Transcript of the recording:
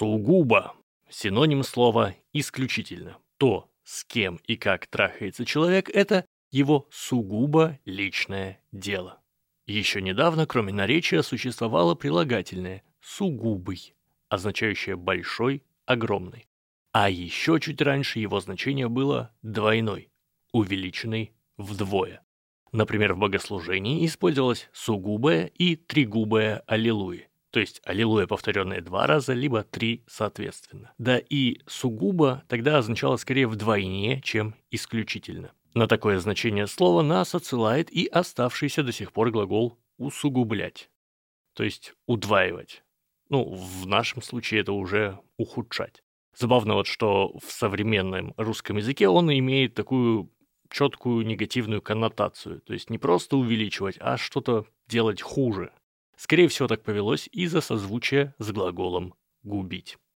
Сугубо. Синоним слова «исключительно». То, с кем и как трахается человек, это его сугубо личное дело. Еще недавно, кроме наречия, существовало прилагательное «сугубый», означающее «большой», «огромный». А еще чуть раньше его значение было двойной, увеличенный вдвое. Например, в богослужении использовалось сугубое и тригубое аллилуйя, то есть аллилуйя, повторенное два раза, либо три соответственно. Да и сугубо тогда означало скорее вдвойне, чем исключительно. На такое значение слова нас отсылает и оставшийся до сих пор глагол «усугублять», то есть удваивать. Ну, в нашем случае это уже ухудшать. Забавно вот, что в современном русском языке он имеет такую четкую негативную коннотацию. То есть не просто увеличивать, а что-то делать хуже. Скорее всего, так повелось из-за созвучия с глаголом «губить».